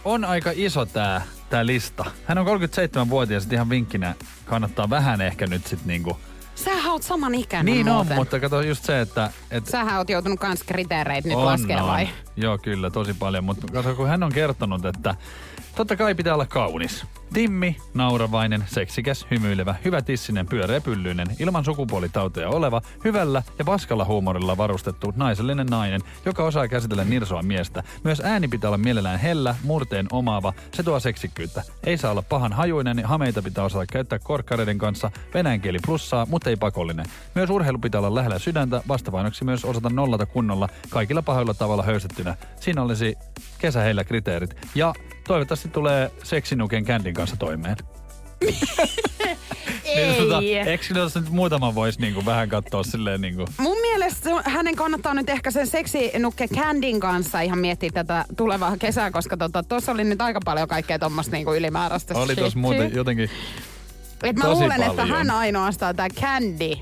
on aika iso tää, tää lista. Hän on 37-vuotias, että ihan vinkkinä kannattaa vähän ehkä nyt sitten niinku... Sä sähän oot saman ikäinen Niin on, muuten. mutta kato just se, että... että Sähän oot joutunut kans kriteereitä nyt on, laskemaan vai? on. Joo, kyllä, tosi paljon. Mutta kun hän on kertonut, että totta kai pitää olla kaunis. Timmi, nauravainen, seksikäs, hymyilevä, hyvä tissinen, pyöreä pyllyinen, ilman sukupuolitauteja oleva, hyvällä ja paskalla huumorilla varustettu naisellinen nainen, joka osaa käsitellä nirsoa miestä. Myös ääni pitää olla mielellään hellä, murteen omaava, se tuo seksikkyyttä. Ei saa olla pahan hajuinen, hameita pitää osata käyttää korkkareiden kanssa, venäjän kieli plussaa, mutta ei pakollinen. Myös urheilu pitää olla lähellä sydäntä, vastapainoksi myös osata nollata kunnolla, kaikilla pahoilla tavalla höystettynä. Siinä olisi kesäheillä kriteerit. Ja toivottavasti tulee seksinuken kändin kanssa toimeen. Niin, tota, eikö jos nyt muutama voisi niinku vähän katsoa silleen niinku... Mun mielestä hänen kannattaa nyt ehkä sen seksinukke Candin kanssa ihan miettiä tätä tulevaa kesää, koska tuossa tota, oli nyt aika paljon kaikkea tuommoista niinku ylimääräistä Oli shittiä. muuten jotenkin... Et mä luulen, että paljon. hän ainoastaan tämä Candy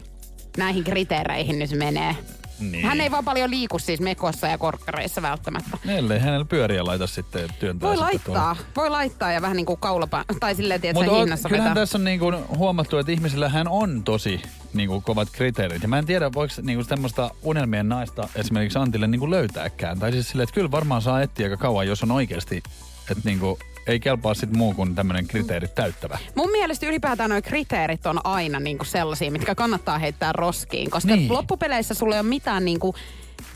näihin kriteereihin nyt menee. Niin. Hän ei vaan paljon liiku siis mekossa ja korkkareissa välttämättä. Ellei hänellä pyöriä laita sitten työntää Voi sitten laittaa, voi laittaa ja vähän niin kuin kaulapa, tai silleen, että Mutta hinnassa kyllähän vetää. tässä on niinku huomattu, että ihmisillähän on tosi niinku kovat kriteerit. Ja mä en tiedä, voiko niinku semmoista unelmien naista esimerkiksi Antille niinku löytääkään. Tai siis silleen, että kyllä varmaan saa etsiä aika kauan, jos on oikeasti, että niinku ei kelpaa sit muu kuin tämmöinen kriteerit täyttävä. Mun mielestä ylipäätään nuo kriteerit on aina niinku sellaisia, mitkä kannattaa heittää roskiin, koska Niin. niin. loppupeleissä sulla ei ole mitään niinku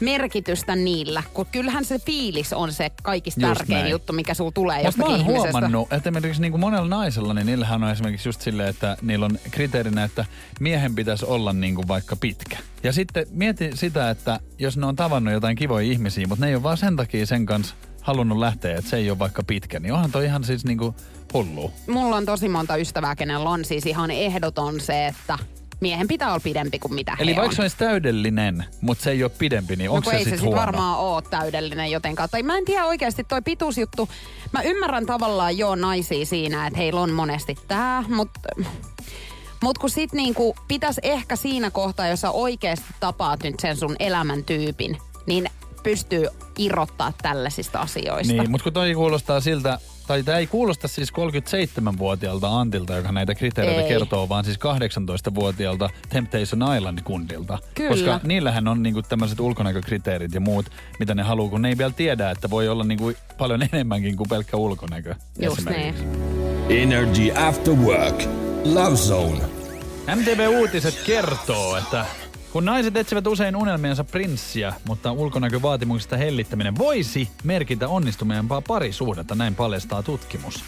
merkitystä niillä, kun kyllähän se fiilis on se kaikista Just tärkein näin. juttu, mikä sulla tulee mä jostakin oon ihmisestä. huomannut, että esimerkiksi niinku monella naisella, niin niillähän on esimerkiksi just silleen, että niillä on kriteerinä, että miehen pitäisi olla niinku vaikka pitkä. Ja sitten mieti sitä, että jos ne on tavannut jotain kivoja ihmisiä, mutta ne ei ole vaan sen takia sen kanssa halunnut lähteä, että se ei ole vaikka pitkä, niin onhan toi ihan siis niinku hullu. Mulla on tosi monta ystävää, kenellä on siis ihan ehdoton se, että miehen pitää olla pidempi kuin mitä Eli vaikka on. se olisi täydellinen, mutta se ei ole pidempi, niin No onko kun se ei se sitten sit huono? varmaan oo täydellinen jotenkaan. Tai mä en tiedä oikeasti toi pituusjuttu. Mä ymmärrän tavallaan jo naisia siinä, että heillä on monesti tää, mutta... Mut kun sit niinku pitäisi ehkä siinä kohtaa, jos sä oikeasti tapaat nyt sen sun elämäntyypin, niin pystyy irrottaa tällaisista asioista. Niin, mutta kun toi kuulostaa siltä, tai tämä ei kuulosta siis 37-vuotiaalta Antilta, joka näitä kriteereitä Ei. kertoo, vaan siis 18-vuotiaalta Temptation Island-kundilta. Kyllä. Koska niillähän on niinku tämmöiset ulkonäkökriteerit ja muut, mitä ne haluaa, kun ne ei vielä tiedä, että voi olla niinku paljon enemmänkin kuin pelkkä ulkonäkö. Just esimerkiksi. Energy After Work. Love Zone. MTV Uutiset kertoo, että kun naiset etsivät usein unelmiensa prinssiä, mutta ulkonäkövaatimuksista hellittäminen voisi merkitä onnistuneempaa parisuhdetta, näin paljastaa tutkimus.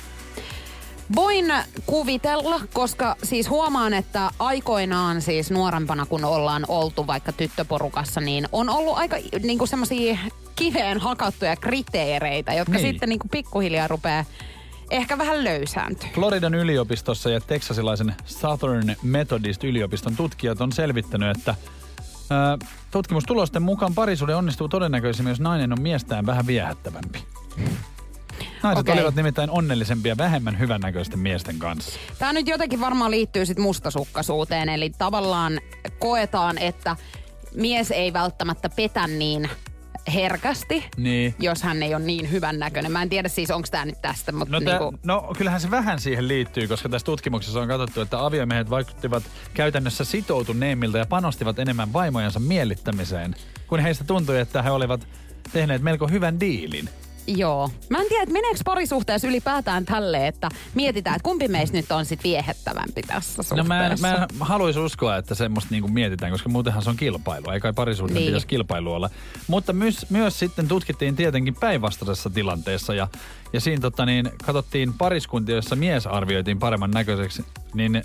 Voin kuvitella, koska siis huomaan, että aikoinaan siis nuorempana, kun ollaan oltu vaikka tyttöporukassa, niin on ollut aika niinku semmoisia kiveen hakattuja kriteereitä, jotka Niin. niin. sitten niinku pikkuhiljaa rupeaa ehkä vähän löysääntyä. Floridan yliopistossa ja teksasilaisen Southern Methodist yliopiston tutkijat on selvittänyt, että ää, tutkimustulosten mukaan parisuhde onnistuu todennäköisemmin, jos nainen on miestään vähän viehättävämpi. Naiset Okei. olivat nimittäin onnellisempia vähemmän hyvännäköisten miesten kanssa. Tämä nyt jotenkin varmaan liittyy sit mustasukkaisuuteen, eli tavallaan koetaan, että mies ei välttämättä petä niin herkästi, Niin. jos hän ei ole niin hyvän näköinen. Mä en tiedä siis, onko tämä nyt tästä, mutta No, niinku, tää, no kyllähän se vähän siihen liittyy, koska tässä tutkimuksessa on katsottu, että aviomiehet vaikuttivat käytännössä sitoutuneemmilta ja panostivat enemmän vaimojensa miellyttämiseen, kun heistä tuntui, että he olivat tehneet melko hyvän diilin. Joo. Mä en tiedä, että meneekö parisuhteessa ylipäätään tälle, että mietitään, että kumpi meistä nyt on sit viehettävämpi tässä No suhteessa. mä en, mä en haluaisi uskoa, että semmoista niinku mietitään, koska muutenhan se on kilpailu. Ei kai parisuhteen. Niin. pitäisi kilpailu olla. Mutta myös, myös sitten tutkittiin tietenkin päinvastaisessa tilanteessa ja, ja siinä tota niin, katsottiin pariskuntia, jossa mies arvioitiin paremman näköiseksi, niin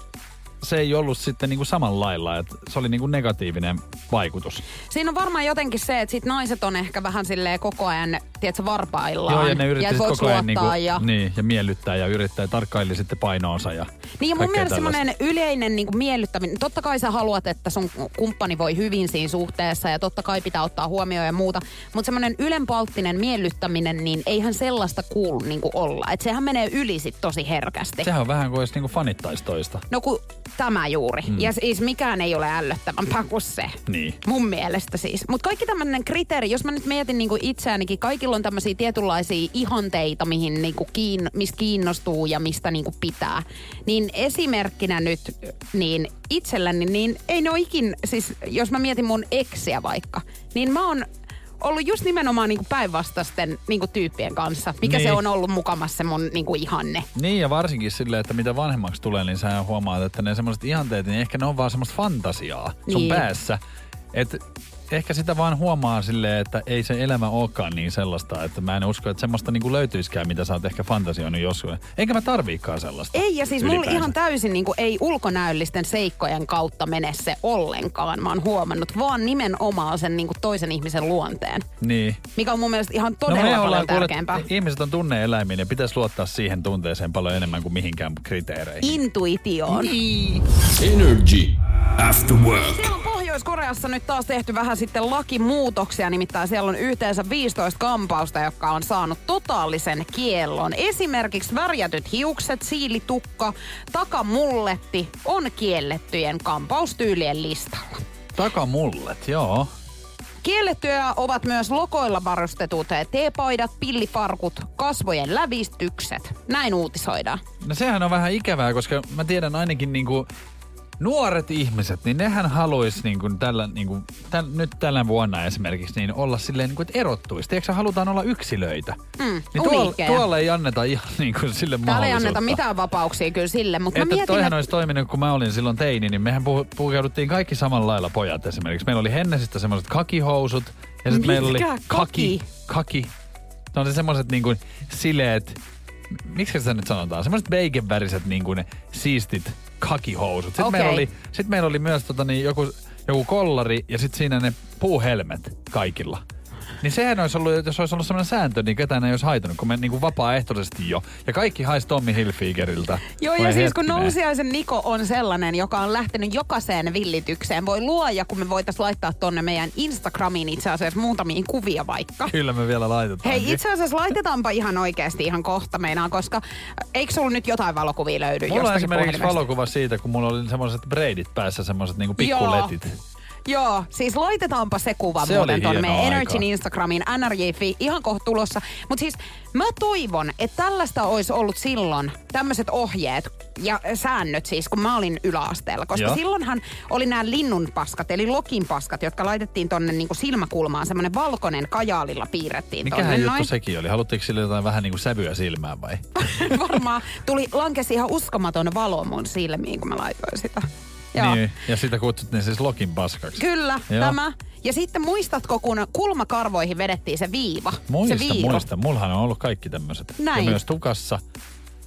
se ei ollut sitten niinku samalla lailla, että se oli niinku negatiivinen vaikutus. Siinä on varmaan jotenkin se, että sit naiset on ehkä vähän silleen koko ajan, tiedätkö, varpaillaan. Joo, ja ne voiko koko ajan niinku, luottaa ja... niin, ja miellyttää ja yrittää ja tarkkaili sitten painoonsa. Ja Niin ja mun mielestä semmoinen yleinen niin miellyttäminen, totta kai sä haluat, että sun kumppani voi hyvin siinä suhteessa ja totta kai pitää ottaa huomioon ja muuta, mutta semmoinen ylenpalttinen miellyttäminen, niin eihän sellaista kuulu niin olla. Että sehän menee yli sit tosi herkästi. Sehän on vähän kuin jos niinku fanittaisi toista. No kun tämä juuri. Mm. Ja siis mikään ei ole ällöttävämpää kuin se. Niin. Mun mielestä siis. Mutta kaikki tämmöinen kriteeri, jos mä nyt mietin niinku itseäänikin, kaikilla on tämmöisiä tietynlaisia ihanteita, mihin niinku kiin, mistä kiinnostuu ja mistä niinku pitää. Niin esimerkkinä nyt, niin itselläni, niin ei ne ole ikin, siis jos mä mietin mun eksiä vaikka, niin mä oon ollut just nimenomaan niinku päinvastaisten niinku tyyppien kanssa. Mikä Niin. se on ollut mukamassa se mun niinku ihanne. Niin ja varsinkin silleen, että mitä vanhemmaksi tulee, niin sä huomaat, että ne semmoiset ihanteet, niin ehkä ne on vaan semmoista fantasiaa sun Niin. päässä. Et ehkä sitä vaan huomaa silleen, että ei se elämä olekaan niin sellaista, että mä en usko, että semmoista niinku löytyiskään, mitä sä oot ehkä fantasioinut joskus. Enkä mä tarviikaan sellaista. Ei, ja siis mulla ihan täysin niin kuin, ei ulkonäöllisten seikkojen kautta mene se ollenkaan, mä oon huomannut, vaan nimenomaan sen niin kuin, toisen ihmisen luonteen. Niin. Mikä on mun mielestä ihan No todella me paljon ollaan tärkeämpää. että ihmiset on tunne-eläimiä ja pitäisi luottaa siihen tunteeseen paljon enemmän kuin mihinkään kriteereihin. Intuitioon. Energy After Work. Pohjois-Koreassa nyt taas tehty vähän sitten lakimuutoksia, nimittäin siellä on yhteensä 15 kampausta, jotka on saanut totaalisen kiellon. Esimerkiksi värjätyt hiukset, siilitukka, takamulletti on kiellettyjen kampaustyylien listalla. Takamullet, joo. Kiellettyjä ovat myös lokoilla varustetut teepaidat, pillifarkut, kasvojen lävistykset. Näin uutisoidaan. No sehän on vähän ikävää, koska mä tiedän ainakin niinku nuoret ihmiset, niin nehän haluaisi niinku tällä, niinku, täl, nyt tällä vuonna esimerkiksi niin olla silleen, niinku, että erottuisi. Tiedätkö, halutaan olla yksilöitä. Mm, niin tuolla, tuolla ei anneta ihan niinku sille Täällä ei anneta mitään vapauksia kyllä sille, mutta mä Että mietin, toihan että olisi toiminut, kun mä olin silloin teini, niin mehän puhu, puhukeuduttiin kaikki samalla lailla pojat esimerkiksi. Meillä oli Hennesistä semmoiset kakihousut ja sitten meillä oli kaki. Kaki? Kaki. Se semmoiset niinku sileet, miksi sitä nyt sanotaan, semmoiset beigenväriset niinku ne siistit kakihousut. Sitten, Okei. meillä, oli, sitten meillä oli myös tota, niin, joku, joku kollari ja sitten siinä ne puuhelmet kaikilla. Niin sehän olisi ollut, jos olisi ollut sellainen sääntö, niin ketään ei olisi haitanut, kun me niin kuin vapaaehtoisesti jo. Ja kaikki haisi Tommy Hilfigeriltä. Joo, ja siis kun. Nousiaisen Niko on sellainen, joka on lähtenyt jokaiseen villitykseen. Voi luoja, kun me voitaisiin laittaa tonne meidän Instagramiin itse asiassa muutamiin kuvia vaikka. Kyllä me vielä laitetaan. Hei, itse asiassa laitetaanpa ihan oikeasti ihan kohta meinaan, koska eikö sulla nyt jotain valokuvia löydy Mulla on esimerkiksi valokuva siitä, kun mulla oli semmoiset braidit päässä, semmoiset niinku pikkuletit. Joo, siis laitetaanpa se kuva Se muuten tuonne meidän. Energyn Instagramiin, nrj.fi, ihan kohta tulossa. Mutta siis mä toivon, että tällaista olisi ollut silloin, tämmöiset ohjeet ja säännöt siis, kun mä olin yläasteella. Koska Joo. silloinhan oli nämä linnunpaskat, eli lokinpaskat, jotka laitettiin tonne niinku silmäkulmaan. Semmoinen valkoinen kajaalilla piirrettiin Mikähän tonne juttu noin. sekin oli? Haluttiinko sille jotain vähän niinku sävyä silmään vai? Varmaan tuli, lankesi ihan uskomaton valo mun silmiin, kun mä laitoin sitä. Joo. Niin, ja sitä kutsuttiin siis lokin paskaksi. Kyllä, Joo. tämä. Ja sitten muistatko, kun kulmakarvoihin vedettiin se viiva? Muista, se viiva. muista. Mullahan on ollut kaikki tämmöiset. Näin. Ja myös tukassa.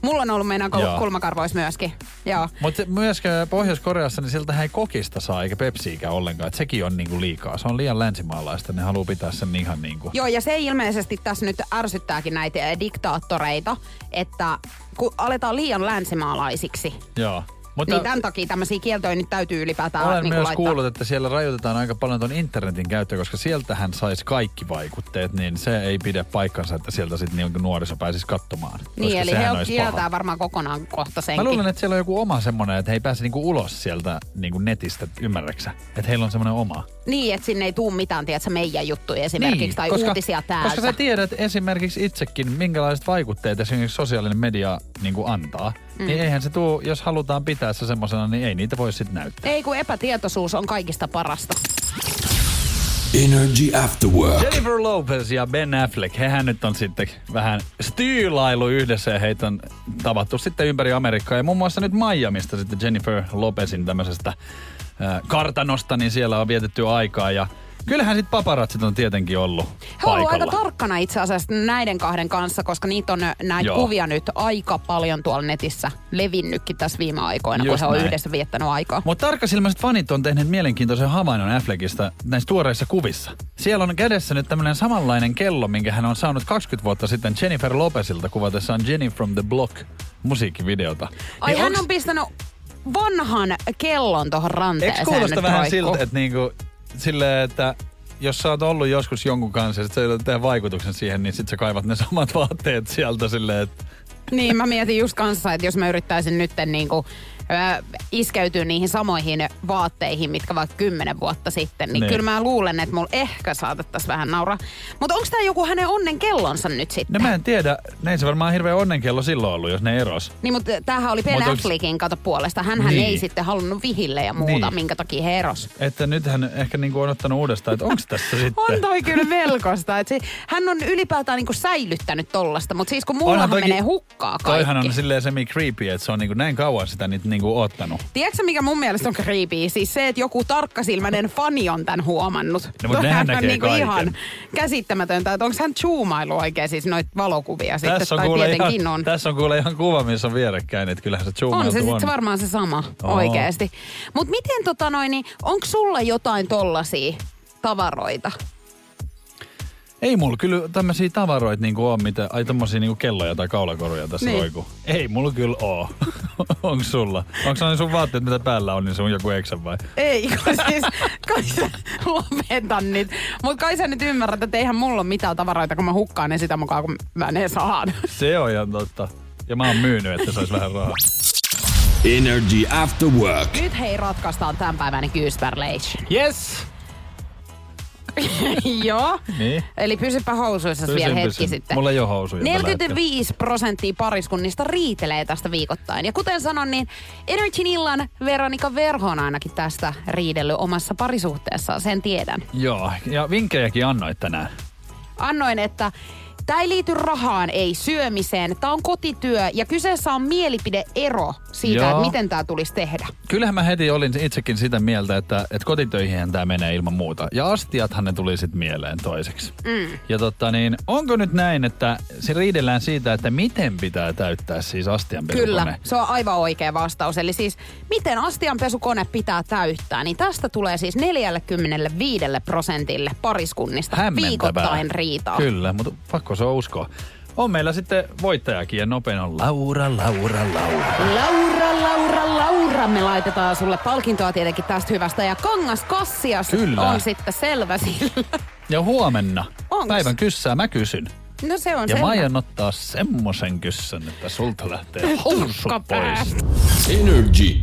Mulla on ollut meidän kulmakarvoissa myöskin. Joo. Mutta myöskään Pohjois-Koreassa, niin siltä ei kokista saa eikä pepsiikään ollenkaan. Et sekin on niinku liikaa. Se on liian länsimaalaista. Ne haluaa pitää sen ihan niinku... Joo, ja se ilmeisesti tässä nyt ärsyttääkin näitä diktaattoreita, että kun aletaan liian länsimaalaisiksi, Joo. Mutta niin tämän takia tämmöisiä kieltoja nyt täytyy ylipäätään olen niin myös laittaa. kuullut, että siellä rajoitetaan aika paljon ton internetin käyttöä, koska sieltähän saisi kaikki vaikutteet, niin se ei pidä paikkansa, että sieltä sitten niinku nuoriso pääsisi katsomaan. Niin, eli he kieltää varmaan kokonaan kohta senkin. Mä luulen, että siellä on joku oma semmoinen, että he ei pääse niinku ulos sieltä niinku netistä, ymmärräksä? Että heillä on semmoinen oma. Niin, että sinne ei tuu mitään, tiedätkö, meidän juttuja esimerkiksi, tai Niin, koska, uutisia täältä. Koska sä tiedät esimerkiksi itsekin, minkälaiset vaikutteet esimerkiksi sosiaalinen media niin kuin antaa. Mm. Niin eihän se tuu, jos halutaan pitää se semmoisena, niin ei niitä voi sitten näyttää. Ei, kun epätietoisuus on kaikista parasta. Energy After Work. Jennifer Lopez ja Ben Affleck, hehän nyt on sitten vähän stiilailu yhdessä ja heitä on tavattu sitten ympäri Amerikkaa. Ja muun muassa nyt Miamista sitten Jennifer Lopezin tämmöisestä kartanosta, niin siellä on vietetty aikaa ja kyllähän sitten paparatsit on tietenkin ollut He on ollut aika tarkkana itse asiassa näiden kahden kanssa, koska niitä on näitä Joo. kuvia nyt aika paljon tuolla netissä levinnytkin tässä viime aikoina, kun Just he on näin. yhdessä viettänyt aikaa. Mutta tarkasilmaiset fanit on tehneet mielenkiintoisen havainnon Affleckista näissä tuoreissa kuvissa. Siellä on kädessä nyt tämmöinen samanlainen kello, minkä hän on saanut 20 vuotta sitten Jennifer Lopezilta kuvatessaan Jenny from the Block musiikkivideota. Ai Niin hän onks- on pistänyt vanhan kellon tuohon Eikö ranteeseen kuulosta nyt vähän roikkuu? siltä, että niinku, silleen, että jos sä oot ollut joskus jonkun kanssa ja sit sä tehdä vaikutuksen siihen, niin sit sä kaivat ne samat vaatteet sieltä silleen, että Niin, mä mietin just kanssa, että jos mä yrittäisin nyt niinku iskeytyy niihin samoihin vaatteihin, mitkä vaikka kymmenen vuotta sitten, niin Niin. kyllä mä luulen, että mulla ehkä saatettaisiin vähän nauraa. Mutta onko tämä joku hänen onnen kellonsa nyt sitten? No mä en tiedä, ei se varmaan hirveän onnenkello silloin ollut, jos ne eros. Niin, mutta tämähän oli Ben Mut onks- Affleckin kato puolesta. Hänhän Niin. ei sitten halunnut vihille ja muuta, Niin. minkä takia he eros. Että nyt hän ehkä niinku on ottanut uudestaan, että onko tässä sitten... On toi kyllä melkoista. Et se, hän on ylipäätään niinku säilyttänyt tollasta, mutta siis kun mullahan toikin- menee hukkaa kaikki. Toihan on silleen semi creepy, että se on niinku näin kauan sitä nyt niinku ottanut. Tiedätkö mikä mun mielestä on creepy? Siis se, että joku tarkkasilmäinen fani on tämän huomannut. No, mutta nehän on niinku kaiken. ihan käsittämätöntä, että onko hän zoomailu oikein siis noita valokuvia sitten, Tässä on, tai kuule tietenkin ihan, on. tässä on kuule ihan kuva, missä on vierekkäin, että kyllähän se On zoomailtu se on. sitten varmaan se sama Oo. oikeesti. Mutta miten tota noin, niin onko sulla jotain tollasia tavaroita? Ei mulla kyllä tämmöisiä tavaroita niinku on, mitä, ai tommosia niinku kelloja tai kaulakoruja tässä Niin. roiku. Ei mulla kyllä oo. Onko sulla? Onko sellainen sun vaatteet, mitä päällä on, niin se on joku eksä vai? Ei, kun siis, kai sä lopetan nyt. Mutta kai sä nyt ymmärrät, että eihän mulla ole mitään tavaroita, kun mä hukkaan ne sitä mukaan, kun mä ne saan. Se on ihan totta. Ja mä oon myynyt, että sais vähän rahaa. Energy After Work. Nyt hei ratkaistaan tämänpäiväinen Kyyspärleis. Yes! Joo. Niin. Eli pysypä housuissa Pysyn, vielä hetki pysyn. sitten. Mulla ei oo housuja tällä hetkellä. 45 prosenttia pariskunnista riitelee tästä viikoittain. Ja kuten sanon, niin Energyn illan Veronika Verho on ainakin tästä riidellyt omassa parisuhteessaan, sen tiedän. Joo, ja vinkkejäkin annoit tänään. Annoin, että Tämä ei liity rahaan, ei syömiseen. Tämä on kotityö ja kyseessä on mielipideero siitä, Joo. että miten tämä tulisi tehdä. Kyllähän mä heti olin itsekin sitä mieltä, että, että kotitöihin tämä menee ilman muuta. Ja astiathan ne tuli sitten mieleen toiseksi. Mm. Ja totta niin, onko nyt näin, että se riidellään siitä, että miten pitää täyttää siis astianpesukone? Kyllä, se on aivan oikea vastaus. Eli siis, miten astianpesukone pitää täyttää, niin tästä tulee siis 45 prosentille pariskunnista Hämmentävää. viikoittain riitaa. Kyllä, mutta pakko se on uskoa. On meillä sitten voittajakin ja nopein on Laura, Laura, Laura. Laura, Laura, Laura, me laitetaan sulle palkintoa tietenkin tästä hyvästä. Ja kangas kassias Kyllä. on sitten selvä sillä. Ja huomenna Onks? päivän kyssää mä kysyn. No se on Ja selvä. mä aion ottaa semmosen kyssän, että sulta lähtee housut Hukka pois. Energy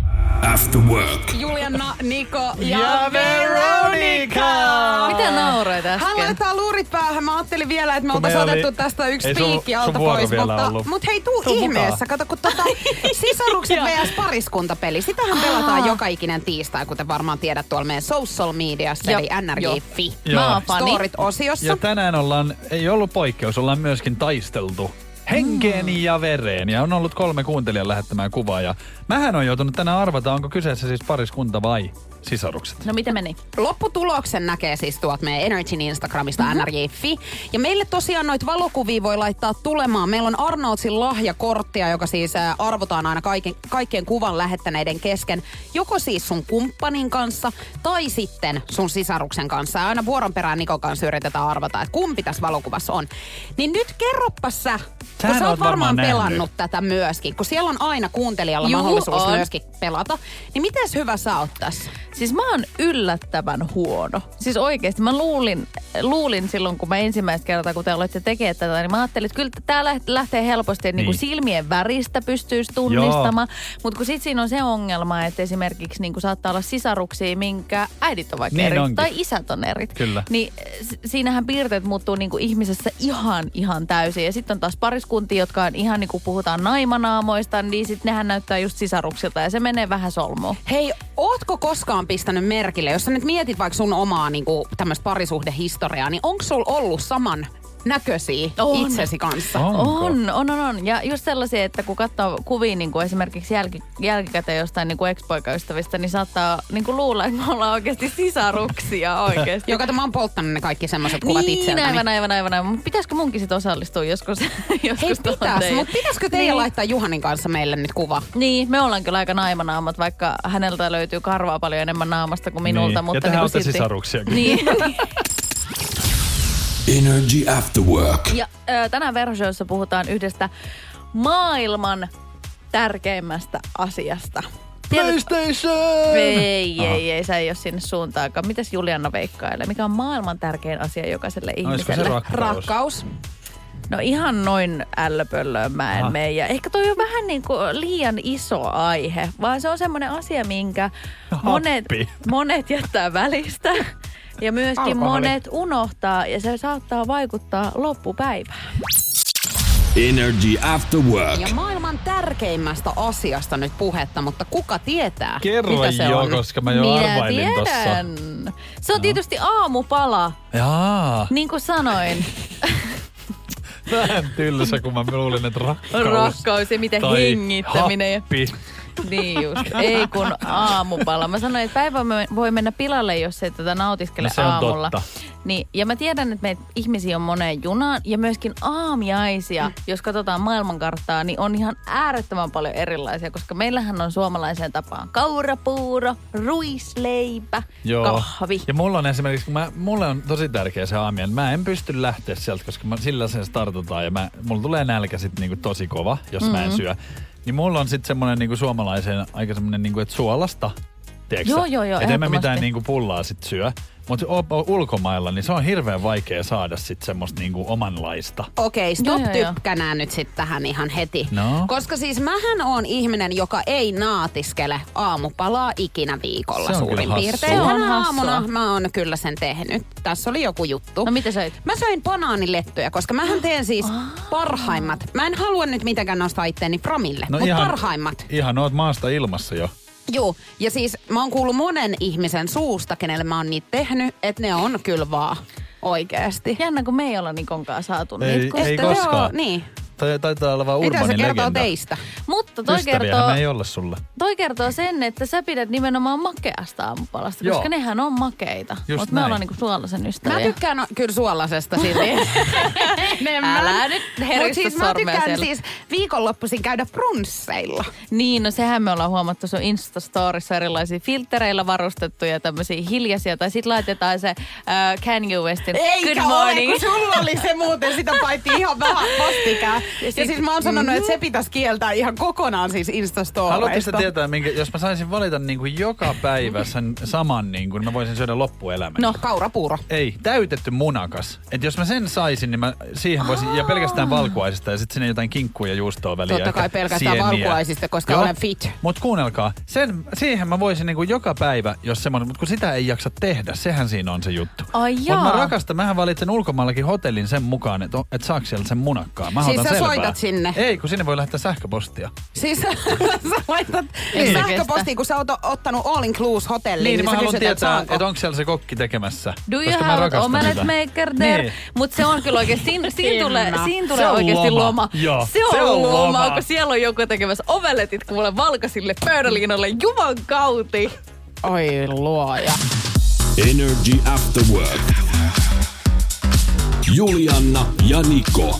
After Work. Juliana, Niko ja, Ja Veronika! Mitä nauroit Hän äsken? laittaa luurit päähän. Mä ajattelin vielä, että me oltaisiin meillä oli- otettu tästä yksi Ei sun- piikki sun alta vuoro pois. Mutta, ollut. mutta hei, tuu Tuu ihmeessä. mukaan. Kato, kun tota, sisarukset vs. pariskuntapeli. Sitähän pelataan joka ikinen tiistai, kuten varmaan tiedät tuolla meidän social mediassa, Joo, eli NRJ.fi. Storit-osiossa. Ja tänään ollaan, ei ollut poikkeus, ollaan myöskin taisteltu henkeen Mm. ja vereen. Ja on ollut kolme kuuntelijan lähettämään kuvaa. Ja mähän on joutunut tänään arvata, onko kyseessä siis pariskunta vai sisarukset. No miten meni? Lopputuloksen näkee siis tuolta meidän Energyn Instagramista Mhm. mm-hmm. nrj.fi. Ja meille tosiaan noita valokuvia voi laittaa tulemaan. Meillä on Arnoldsin lahjakorttia, joka siis ää, arvotaan aina kaiken, kaikkien kuvan lähettäneiden kesken. Joko siis sun kumppanin kanssa tai sitten sun sisaruksen kanssa. Ja aina vuoron perään Nikon kanssa yritetään arvata, että kumpi tässä valokuvassa on. Niin nyt kerroppas sä, kun Sähän sä oot varmaan varmaan pelannut nähnyt. tätä myöskin, kun siellä on aina kuuntelijalla Juu, mahdollisuus on. myöskin pelata. Niin miten hyvä sä oot tässä? Siis mä oon yllättävän huono. Siis oikeesti mä luulin, luulin silloin, kun mä ensimmäistä kertaa, kun te olette tekemään tätä, niin mä ajattelin, että kyllä tää läht- lähtee helposti, että niinku Niin. silmien väristä pystyisi tunnistamaan. Mutta kun sit siinä on se ongelma, että esimerkiksi niinku saattaa olla sisaruksia, minkä äidit on vaikka Niin eri, onkin. tai isät on eri. Kyllä. Niin siinähän piirteet muuttuu niinku ihmisessä ihan, ihan täysin. Ja sitten on taas pariskuntia, jotka on ihan niin kuin puhutaan naimanaamoista, niin sitten nehän näyttää just sisaruksilta ja se menee vähän solmuun. Hei, ootko koskaan pistänyt merkille, jos sä nyt mietit vaikka sun omaa niin tämmöistä parisuhdehistoriaa, niin onko sulla ollut saman näköisiä On. itsesi kanssa? Onko? On, on, on, on. Ja just sellaisia, että kun katsoo kuvia niin kuin esimerkiksi jälki, jälkikäteen jostain niin kuin ex-poikaystävistä, niin saattaa niin kuin luulla, että me ollaan oikeasti sisaruksia oikeasti. Joka mä oon polttanut ne kaikki semmoiset kuvat niin, itseltäni. aivan, aivan, aivan, aivan. Mutta pitäisikö munkin sit osallistua joskus? joskus Hei, pitäis, mutta pitäisikö teidän Niin. laittaa Juhanin kanssa meille nyt kuva? Niin, me ollaan kyllä aika naimanaamat, vaikka häneltä löytyy karvaa paljon enemmän naamasta kuin minulta. Niin. Ja Mutta tehän niin olette silti... sisaruksiakin. Niin. Energy After Work. ja ö, tänään Verhoshowssa puhutaan yhdestä maailman tärkeimmästä asiasta. PlayStation! Ei, ei, ei, sä ei ole sinne suuntaakaan. Mitäs Julianna veikkailee? Mikä on maailman tärkein asia jokaiselle se ihmiselle? rakkaus? Rakkaus. No ihan noin ällöpöllöön mä en mene. Ja ehkä toi on vähän niin kuin liian iso aihe, vaan se on semmoinen asia, minkä monet, Happi. monet jättää välistä. Ja myöskin Alkoholi. monet unohtaa ja se saattaa vaikuttaa loppupäivään. Energy After Work. Ja maailman tärkeimmästä asiasta nyt puhetta, mutta kuka tietää, Kerro mitä se jo, on? koska mä jo Minä arvailin tossa. tiedän. Se on tietysti aamupala, Jaa, niin kuin sanoin. vähän tylsä, kun mä luulin, että rakkaus. Rakkaus ja miten tai hengittäminen. Happi. Niin just. Ei kun aamupala. Mä sanoin, että päivä voi mennä pilalle, jos ei tätä nautiskele No se on aamulla. totta. Niin, ja mä tiedän, että meitä ihmisiä on moneen junaan ja myöskin aamiaisia, mm. jos katsotaan maailmankarttaa, niin on ihan äärettömän paljon erilaisia, koska meillähän on suomalaiseen tapaan kaurapuuro, ruisleipä, kahvi. Ja mulla on esimerkiksi, kun mä, mulle on tosi tärkeä se aamia, niin mä en pysty lähteä sieltä, koska mä, sillä sen startutaan ja mä, mulla tulee nälkä sit niinku tosi kova, jos mm-hmm. mä en syö. Niin mulla on sitten semmonen niinku suomalaisen aika semmonen niinku, että suolasta, tiedätkö Joo, joo, joo, Et en mä mitään niinku pullaa sit syö. Mutta ulkomailla, niin se on hirveän vaikea saada sit semmoista niinku omanlaista. Okei, stop Joo, tykkänään nyt sitten tähän ihan heti. No? Koska siis mähän on ihminen, joka ei naatiskele aamupalaa ikinä viikolla Se on suurin kyllä piirtein. Se on hassua. aamuna mä oon kyllä sen tehnyt. Tässä oli joku juttu. No mitä söit? Mä söin banaanilettuja, koska mähän teen siis parhaimmat. Mä en halua nyt mitenkään nostaa itteeni framille, no mutta parhaimmat. Ihan oot maasta ilmassa jo. Joo, ja siis mä oon kuullut monen ihmisen suusta, kenelle mä oon niitä tehnyt, että ne on kyllä vaan oikeesti. Jännä, kun me ei olla Nikon kanssa saatu Ei- niitä. ei Että koskaan. Joo, niin. Tai, taitaa olla vaan Mitä se kertoo legenda. teistä? Mutta toi Ystäviähän kertoo, me ei olla sulle. toi kertoo sen, että sä pidät nimenomaan makeasta aamupalasta, Joo. koska nehän on makeita. Just Mutta me ollaan niinku suolaisen ystäviä. Mä tykkään no, kyllä suolasesta silti. Älä nyt heristä Mut siis mä tykkään siellä. siis viikonloppuisin käydä brunsseilla. Niin, no sehän me ollaan huomattu sun Instastorissa erilaisia filtereillä varustettuja tämmöisiä hiljaisia. Tai sit laitetaan se uh, Kanye Westin Good Morning. kun sulla oli se muuten, sitä paittiin ihan vähän vastikään. Ja, sit- siis mä oon sanonut, että se pitäisi kieltää ihan kokonaan siis Instastoreista. Haluatteko te tietää, minkä, jos mä saisin valita niin kuin joka päivä sen saman, niin kuin mä voisin syödä loppuelämän? No, kaurapuuro. Ei, täytetty munakas. Et jos mä sen saisin, niin mä siihen voisin, ja pelkästään valkuaisista, ja sitten sinne jotain kinkkua ja juustoa väliin. Totta ja kai pelkästään sieniä. valkuaisista, koska olen fit. Mut kuunnelkaa, sen, siihen mä voisin niinku joka päivä, jos semmoinen, mutta kun sitä ei jaksa tehdä, sehän siinä on se juttu. Ai Mut jaa. mä rakastan, mähän valitsen ulkomaillakin hotellin sen mukaan, että et saako sieltä sen munakkaa. Mä Siis otan selvää. Soitat sinne? Ei, kun sinne voi lähettää sähköpostia. Siis sä laitat Ei sähköpostiin, kun sä oot ottanut all inclusive hotelliin, Niin, niin, niin mä haluan kysyt, tietää, että onko siellä se kokki tekemässä. Do you koska have sitä. maker there? Niin. Mutta se on kyllä oikeasti, siinä, siinä tulee, siinä Se tulee oikeasti loma. loma. Joo, se on, se on loma, loma. kun siellä on joku tekemässä omeletit kuule valkoisille pöydäliinolle juman kauti. Oi luoja. Energy After Work. Julianna ja Niko.